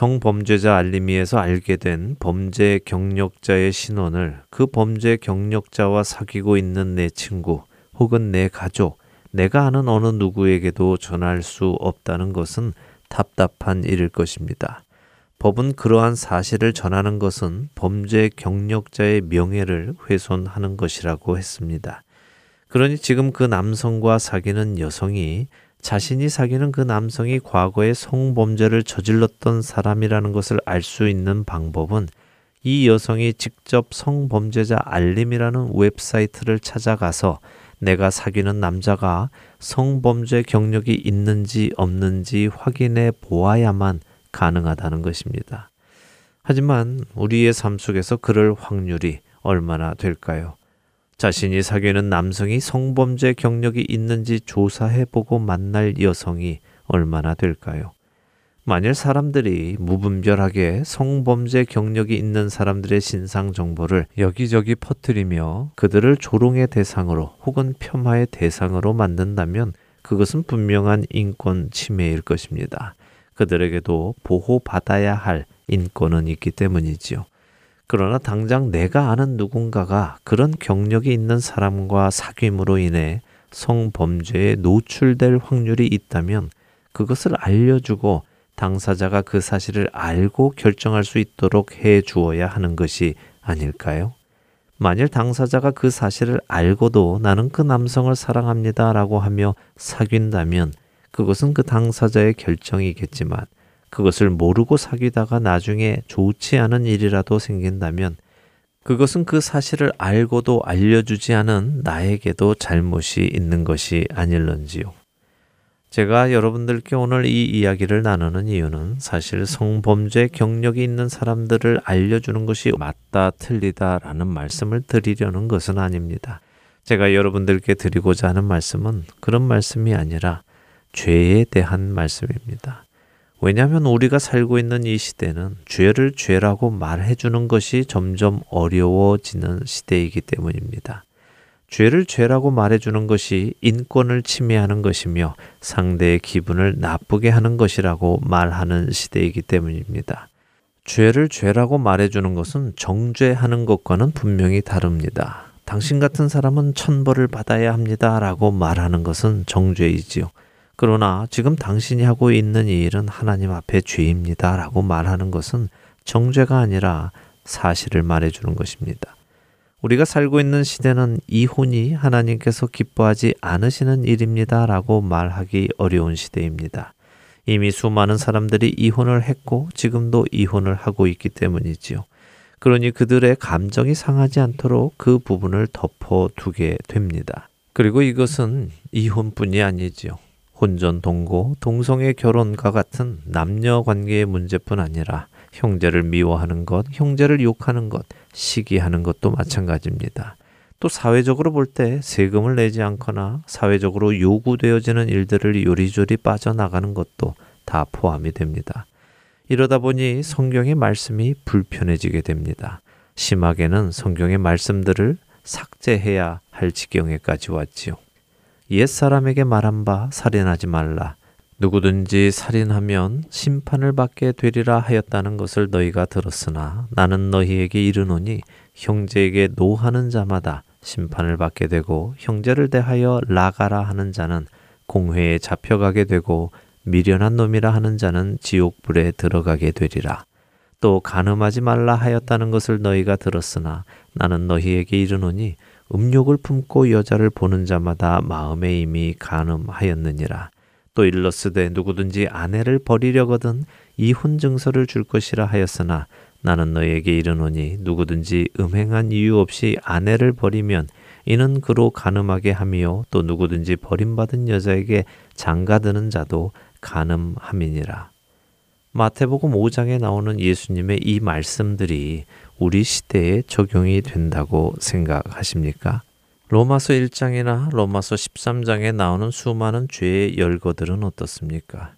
성범죄자 알림이에서 알게 된 범죄 경력자의 신원을 그 범죄 경력자와 사귀고 있는 내 친구 혹은 내 가족, 내가 아는 어느 누구에게도 전할 수 없다는 것은 답답한 일일 것입니다. 법은 그러한 사실을 전하는 것은 범죄 경력자의 명예를 훼손하는 것이라고 했습니다. 그러니 지금 그 남성과 사귀는 여성이 자신이 사귀는 그 남성이 과거에 성범죄를 저질렀던 사람이라는 것을 알 수 있는 방법은 이 여성이 직접 성범죄자 알림이라는 웹사이트를 찾아가서 내가 사귀는 남자가 성범죄 경력이 있는지 없는지 확인해 보아야만 가능하다는 것입니다. 하지만 우리의 삶 속에서 그럴 확률이 얼마나 될까요? 자신이 사귀는 남성이 성범죄 경력이 있는지 조사해 보고 만날 여성이 얼마나 될까요? 만일 사람들이 무분별하게 성범죄 경력이 있는 사람들의 신상 정보를 여기저기 퍼뜨리며 그들을 조롱의 대상으로 혹은 폄하의 대상으로 만든다면 그것은 분명한 인권 침해일 것입니다. 그들에게도 보호받아야 할 인권은 있기 때문이지요. 그러나 당장 내가 아는 누군가가 그런 경력이 있는 사람과 사귐으로 인해 성범죄에 노출될 확률이 있다면 그것을 알려주고 당사자가 그 사실을 알고 결정할 수 있도록 해 주어야 하는 것이 아닐까요? 만일 당사자가 그 사실을 알고도 나는 그 남성을 사랑합니다 라고 하며 사귄다면 그것은 그 당사자의 결정이겠지만 그것을 모르고 사귀다가 나중에 좋지 않은 일이라도 생긴다면 그것은 그 사실을 알고도 알려주지 않은 나에게도 잘못이 있는 것이 아닐런지요. 제가 여러분들께 오늘 이 이야기를 나누는 이유는 사실 성범죄 경력이 있는 사람들을 알려주는 것이 맞다, 틀리다 라는 말씀을 드리려는 것은 아닙니다. 제가 여러분들께 드리고자 하는 말씀은 그런 말씀이 아니라 죄에 대한 말씀입니다. 왜냐하면 우리가 살고 있는 이 시대는 죄를 죄라고 말해주는 것이 점점 어려워지는 시대이기 때문입니다. 죄를 죄라고 말해주는 것이 인권을 침해하는 것이며 상대의 기분을 나쁘게 하는 것이라고 말하는 시대이기 때문입니다. 죄를 죄라고 말해주는 것은 정죄하는 것과는 분명히 다릅니다. 당신 같은 사람은 천벌을 받아야 합니다. 라고 말하는 것은 정죄이지요. 그러나 지금 당신이 하고 있는 이 일은 하나님 앞에 죄입니다. 라고 말하는 것은 정죄가 아니라 사실을 말해주는 것입니다. 우리가 살고 있는 시대는 이혼이 하나님께서 기뻐하지 않으시는 일입니다. 라고 말하기 어려운 시대입니다. 이미 수많은 사람들이 이혼을 했고 지금도 이혼을 하고 있기 때문이지요. 그러니 그들의 감정이 상하지 않도록 그 부분을 덮어두게 됩니다. 그리고 이것은 이혼뿐이 아니지요. 혼전 동거, 동성애 결혼과 같은 남녀 관계의 문제뿐 아니라 형제를 미워하는 것, 형제를 욕하는 것, 시기하는 것도 마찬가지입니다. 또 사회적으로 볼 때 세금을 내지 않거나 사회적으로 요구되어지는 일들을 요리조리 빠져나가는 것도 다 포함이 됩니다. 이러다 보니 성경의 말씀이 불편해지게 됩니다. 심하게는 성경의 말씀들을 삭제해야 할 지경에까지 왔지요. 옛 사람에게 말한 바 살인하지 말라. 누구든지 살인하면 심판을 받게 되리라 하였다는 것을 너희가 들었으나 나는 너희에게 이르노니 형제에게 노하는 자마다 심판을 받게 되고 형제를 대하여 라가라 하는 자는 공회에 잡혀가게 되고 미련한 놈이라 하는 자는 지옥 불에 들어가게 되리라. 또 간음하지 말라 하였다는 것을 너희가 들었으나 나는 너희에게 이르노니 음욕을 품고 여자를 보는 자마다 마음에 이미 간음하였느니라. 또 일러스되 누구든지 아내를 버리려거든 이혼 증서를 줄 것이라 하였으나 나는 너에게 이르노니 누구든지 음행한 이유 없이 아내를 버리면 이는 그로 가늠하게 함이요 또 누구든지 버림받은 여자에게 장가드는 자도 가늠함이니라. 마태복음 5장에 나오는 예수님의 이 말씀들이 우리 시대에 적용이 된다고 생각하십니까? 로마서 1장이나 로마서 13장에 나오는 수많은 죄의 열거들은 어떻습니까?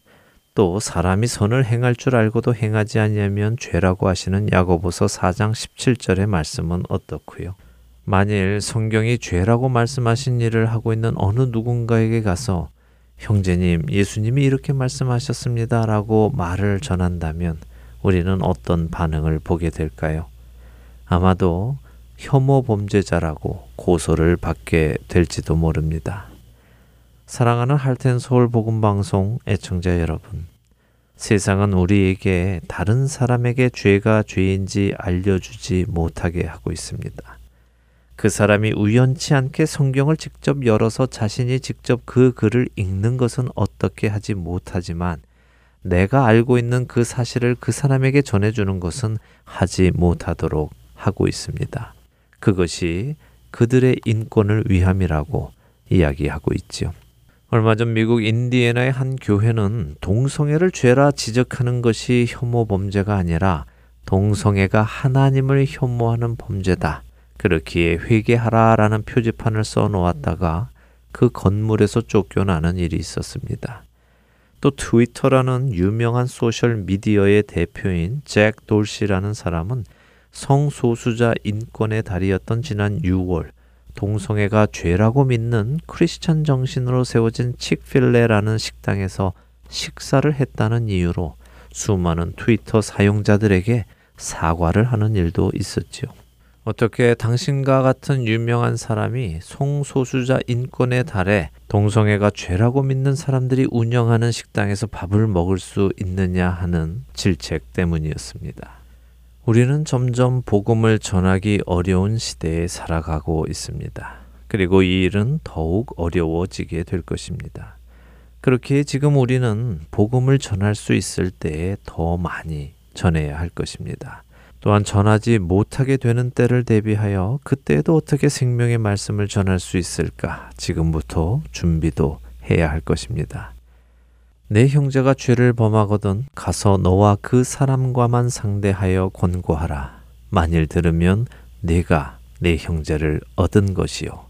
또 사람이 선을 행할 줄 알고도 행하지 아니하면 죄라고 하시는 야고보서 4장 17절의 말씀은 어떻고요? 만일 성경이 죄라고 말씀하신 일을 하고 있는 어느 누군가에게 가서 형제님, 예수님이 이렇게 말씀하셨습니다라고 말을 전한다면 우리는 어떤 반응을 보게 될까요? 아마도 혐오 범죄자라고 고소를 받게 될지도 모릅니다. 사랑하는 할텐 서울 복음 방송 애청자 여러분. 세상은 우리에게 다른 사람에게 죄가 죄인지 알려주지 못하게 하고 있습니다. 그 사람이 우연치 않게 성경을 직접 열어서 자신이 직접 그 글을 읽는 것은 어떻게 하지 못하지만 내가 알고 있는 그 사실을 그 사람에게 전해주는 것은 하지 못하도록 하고 있습니다. 그것이 그들의 인권을 위함이라고 이야기하고 있지요. 얼마 전 미국 인디애나의 한 교회는 동성애를 죄라 지적하는 것이 혐오 범죄가 아니라 동성애가 하나님을 혐오하는 범죄다. 그렇기에 회개하라라는 표지판을 써 놓았다가 그 건물에서 쫓겨나는 일이 있었습니다. 또 트위터라는 유명한 소셜 미디어의 대표인 잭 돌시라는 사람은 성소수자 인권의 달이었던 지난 6월 동성애가 죄라고 믿는 크리스천 정신으로 세워진 칙필레라는 식당에서 식사를 했다는 이유로 수많은 트위터 사용자들에게 사과를 하는 일도 있었지요. 어떻게 당신과 같은 유명한 사람이 성소수자 인권의 달에 동성애가 죄라고 믿는 사람들이 운영하는 식당에서 밥을 먹을 수 있느냐 하는 질책 때문이었습니다. 우리는 점점 복음을 전하기 어려운 시대에 살아가고 있습니다. 그리고 이 일은 더욱 어려워지게 될 것입니다. 그렇게 지금 우리는 복음을 전할 수 있을 때에 더 많이 전해야 할 것입니다. 또한 전하지 못하게 되는 때를 대비하여 그때에도 어떻게 생명의 말씀을 전할 수 있을까 지금부터 준비도 해야 할 것입니다. 내 형제가 죄를 범하거든 가서 너와 그 사람과만 상대하여 권고하라. 만일 들으면 내가 내 형제를 얻은 것이요.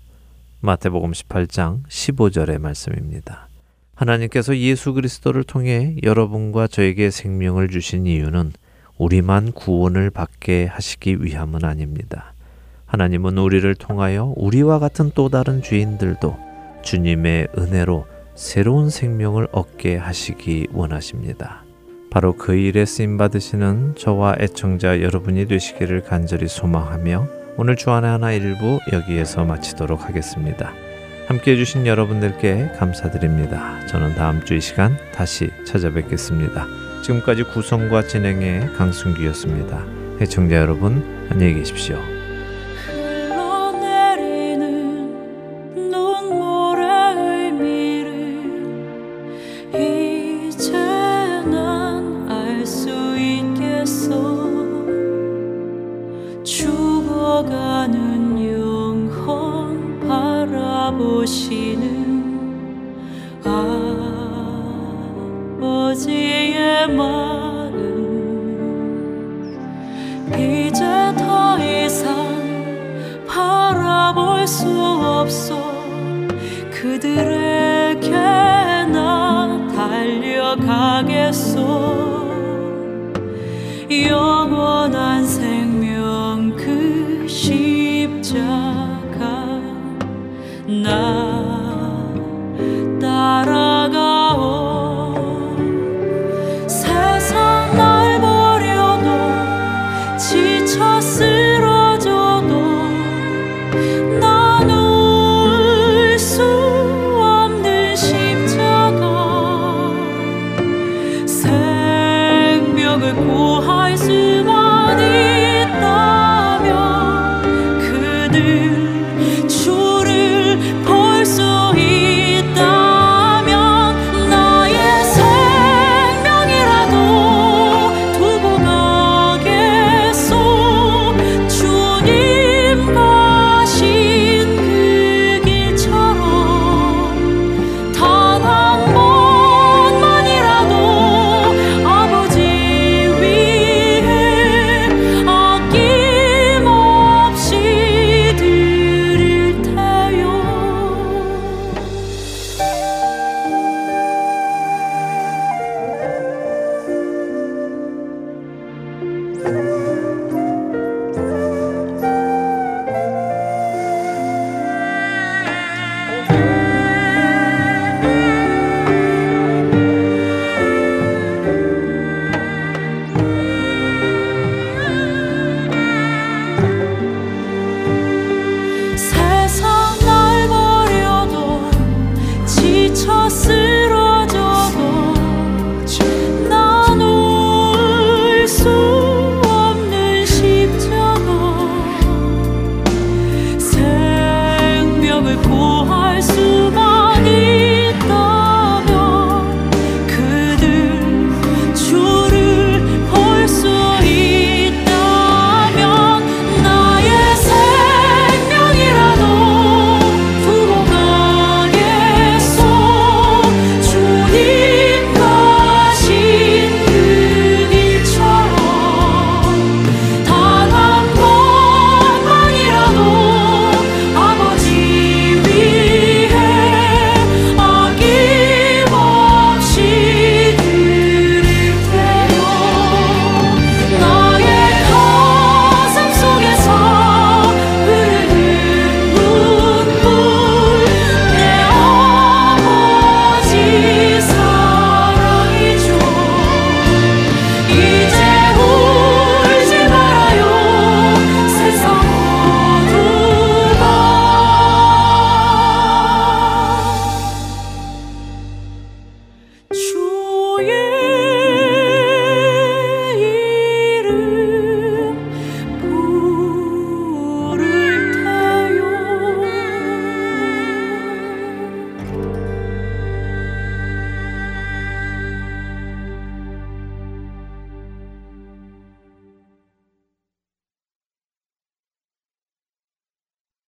마태복음 18장 15절의 말씀입니다. 하나님께서 예수 그리스도를 통해 여러분과 저에게 생명을 주신 이유는 우리만 구원을 받게 하시기 위함은 아닙니다. 하나님은 우리를 통하여 우리와 같은 또 다른 죄인들도 주님의 은혜로 새로운 생명을 얻게 하시기 원하십니다. 바로 그 일에 쓰임 받으시는 저와 애청자 여러분이 되시기를 간절히 소망하며 오늘 주안의 하나 일부 여기에서 마치도록 하겠습니다. 함께 해주신 여러분들께 감사드립니다. 저는 다음 주 이 시간 다시 찾아뵙겠습니다. 지금까지 구성과 진행의 강순기였습니다. 해청자 여러분 안녕히 계십시오.